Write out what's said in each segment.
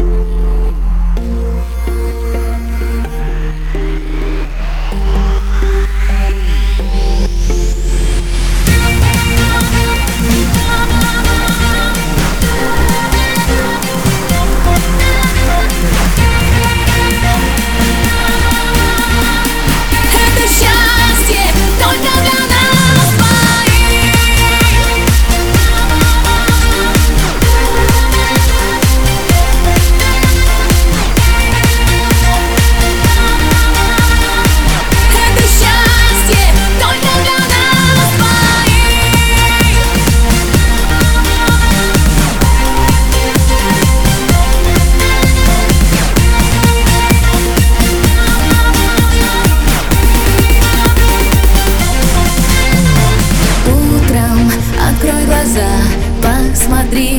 Música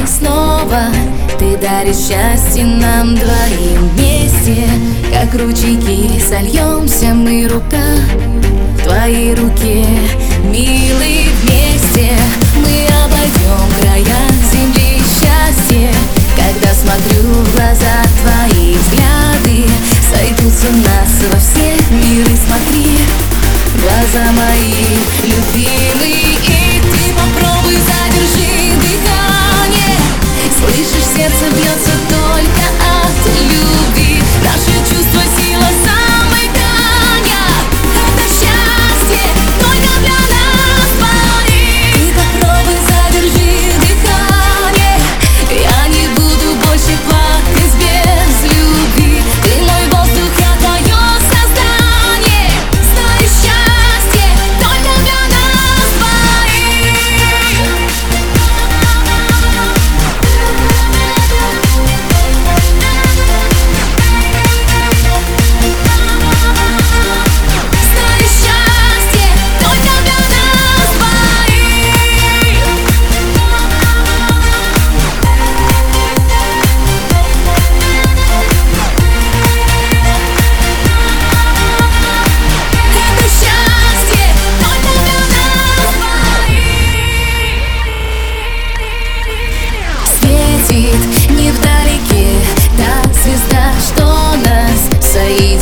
снова. Ты даришь счастье нам двоим вместе. Как ручейки сольемся мы рука в твоей руке. Мир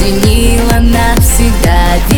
изменила навсегда.